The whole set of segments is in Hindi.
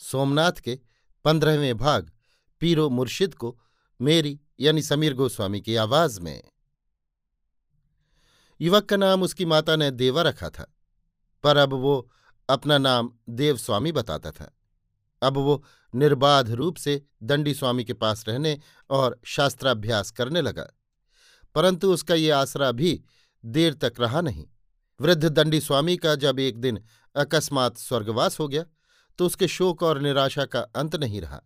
सोमनाथ के पंद्रहवें भाग, पीरो मुर्शिद को मेरी यानी समीर गोस्वामी की आवाज़ में। युवक का नाम उसकी माता ने देवा रखा था, पर अब वो अपना नाम देवस्वामी बताता था। अब वो निर्बाध रूप से दंडी स्वामी के पास रहने और शास्त्राभ्यास करने लगा, परंतु उसका ये आसरा भी देर तक रहा नहीं। वृद्ध दंडी स्वामी का जब एक दिन अकस्मात स्वर्गवास हो गया तो उसके शोक और निराशा का अंत नहीं रहा।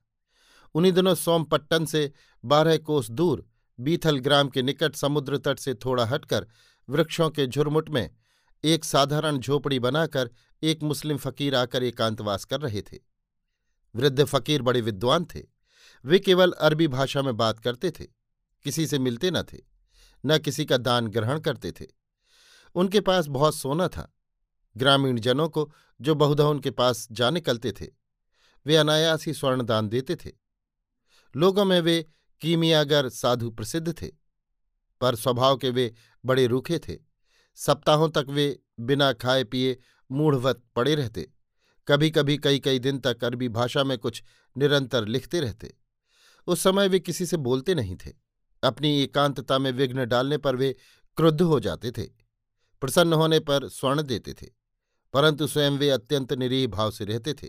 उन्हीं दिनों सोमपट्टन से बारह कोस दूर बीथल ग्राम के निकट समुद्र तट से थोड़ा हटकर वृक्षों के झुरमुट में एक साधारण झोपड़ी बनाकर एक मुस्लिम फकीर आकर एकांतवास कर रहे थे। वृद्ध फकीर बड़े विद्वान थे। वे केवल अरबी भाषा में बात करते थे। किसी से मिलते न थे, न किसी का दान ग्रहण करते थे। उनके पास बहुत सोना था। ग्रामीण जनों को जो बहुधा उनके पास जा निकलते थे, वे अनायास ही स्वर्णदान देते थे। लोगों में वे कीमियागर साधु प्रसिद्ध थे, पर स्वभाव के वे बड़े रूखे थे। सप्ताहों तक वे बिना खाए पिए मूढ़वत पड़े रहते। कभी कभी कई कई दिन तक अरबी भाषा में कुछ निरंतर लिखते रहते। उस समय वे किसी से बोलते नहीं थे। अपनी एकांतता में विघ्न डालने पर वे क्रुद्ध हो जाते थे। प्रसन्न होने पर स्वर्ण देते थे। परंतु स्वयं वे अत्यंत निरीह भाव से रहते थे।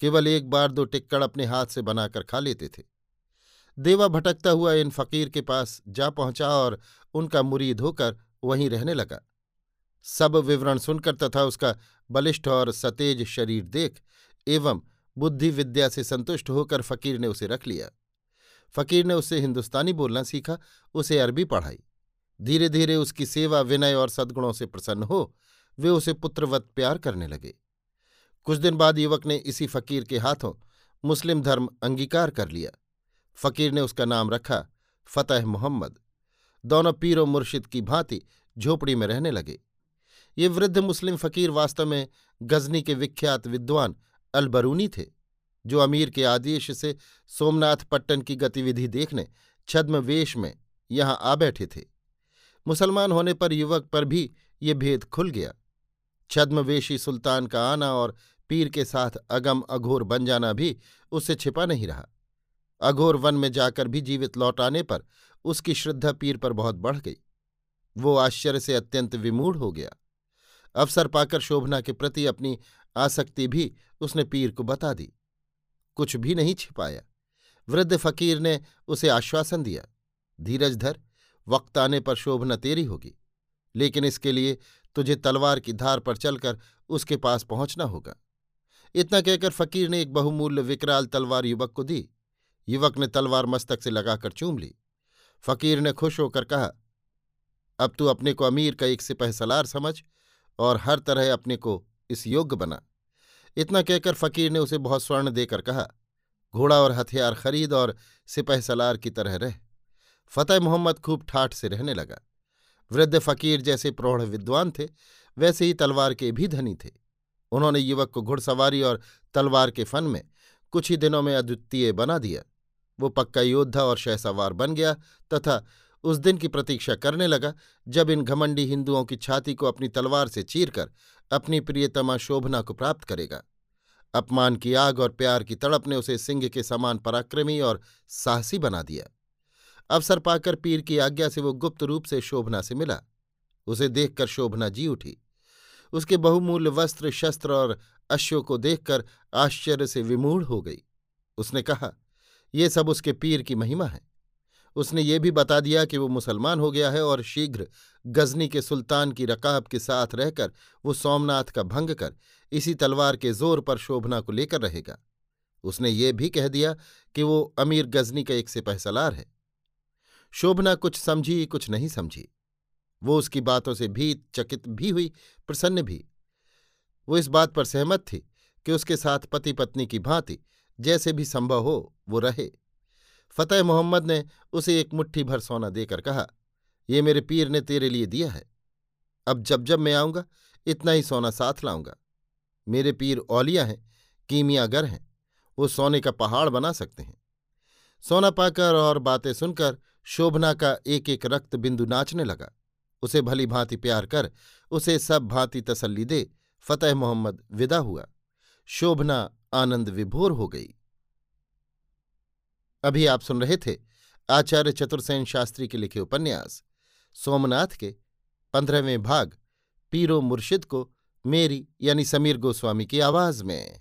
केवल एक बार दो टिक्कड़ अपने हाथ से बनाकर खा लेते थे। देवा भटकता हुआ इन फकीर के पास जा पहुँचा और उनका मुरीद होकर वहीं रहने लगा। सब विवरण सुनकर तथा उसका बलिष्ठ और सतेज शरीर देख एवं बुद्धि विद्या से संतुष्ट होकर फकीर ने उसे रख लिया। फकीर ने उससे हिंदुस्तानी बोलना सीखा, उसे अरबी पढ़ाई। धीरे धीरे उसकी सेवा विनय और सद्गुणों से प्रसन्न हो वे उसे पुत्रवत प्यार करने लगे। कुछ दिन बाद युवक ने इसी फकीर के हाथों मुस्लिम धर्म अंगीकार कर लिया। फकीर ने उसका नाम रखा फतेह मोहम्मद। दोनों पीरो मुर्शिद की भांति झोपड़ी में रहने लगे। ये वृद्ध मुस्लिम फकीर वास्तव में गजनी के विख्यात विद्वान अलबरूनी थे, जो अमीर के आदेश से सोमनाथ पट्टन की गतिविधि देखने छद्म वेश में यहाँ आ बैठे थे। मुसलमान होने पर युवक पर भी ये भेद खुल गया। छद्मवेशी सुल्तान का आना और पीर के साथ अगम अघोर बन जाना भी उससे छिपा नहीं रहा। अघोर वन में जाकर भी जीवित लौट आने पर उसकी श्रद्धा पीर पर बहुत बढ़ गई। वो आश्चर्य से अत्यंत विमूढ़ हो गया। अवसर पाकर शोभना के प्रति अपनी आसक्ति भी उसने पीर को बता दी। कुछ भी नहीं छिपाया। वृद्ध फकीर ने उसे आश्वासन दिया, धीरज धर, वक्त आने पर शोभना तेरी होगी। लेकिन इसके लिए तुझे तलवार की धार पर चलकर उसके पास पहुँचना होगा। इतना कहकर फकीर ने एक बहुमूल्य विकराल तलवार युवक को दी। युवक ने तलवार मस्तक से लगाकर चूम ली। फकीर ने खुश होकर कहा, अब तू अपने को अमीर का एक सिपह सलार समझ और हर तरह अपने को इस योग्य बना। इतना कहकर फकीर ने उसे बहुत स्वर्ण देकर कहा, घोड़ा और हथियार खरीद और सिपह सलार की तरह रह। फतेह मोहम्मद खूब ठाठ से रहने लगा। वृद्ध फकीर जैसे प्रौढ़ विद्वान थे, वैसे ही तलवार के भी धनी थे। उन्होंने युवक को घुड़सवारी और तलवार के फन में कुछ ही दिनों में अद्वितीय बना दिया। वो पक्का योद्धा और शहसवार बन गया तथा उस दिन की प्रतीक्षा करने लगा, जब इन घमंडी हिंदुओं की छाती को अपनी तलवार से चीरकर अपनी प्रियतमा शोभना को प्राप्त करेगा। अपमान की आग और प्यार की तड़प ने उसे सिंह के समान पराक्रमी और साहसी बना दिया। अवसर पाकर पीर की आज्ञा से वो गुप्त रूप से शोभना से मिला। उसे देखकर शोभना जी उठी। उसके बहुमूल्य वस्त्र, शस्त्र और अश्व को देखकर आश्चर्य से विमूढ़ हो गई। उसने कहा, ये सब उसके पीर की महिमा है। उसने ये भी बता दिया कि वो मुसलमान हो गया है और शीघ्र गजनी के सुल्तान की रकाब के साथ रहकर वो सोमनाथ का भंग कर इसी तलवार के ज़ोर पर शोभना को लेकर रहेगा। उसने ये भी कह दिया कि वो अमीर गजनी का एक सिपह सलार है। शोभना कुछ समझी, कुछ नहीं समझी। वो उसकी बातों से भीत चकित भी हुई, प्रसन्न भी। वो इस बात पर सहमत थी कि उसके साथ पति पत्नी की भांति जैसे भी संभव हो, वो रहे। फतेह मोहम्मद ने उसे एक मुट्ठी भर सोना देकर कहा, ये मेरे पीर ने तेरे लिए दिया है। अब जब जब मैं आऊँगा, इतना ही सोना साथ लाऊँगा। मेरे पीर औलिया हैं कीमियागर हैं, वो सोने का पहाड़ बना सकते हैं। सोना पाकर और बातें सुनकर शोभना का एक एक रक्त बिंदु नाचने लगा। उसे भली भांति प्यार कर, उसे सब भांति तसल्ली दे, फतेह मोहम्मद विदा हुआ। शोभना आनंद विभोर हो गई। अभी आप सुन रहे थे आचार्य चतुर्सेन शास्त्री के लिखे उपन्यास। सोमनाथ के पंद्रहवें भाग, पीरो मुर्शिद को मेरी यानी समीर गोस्वामी की आवाज़ में।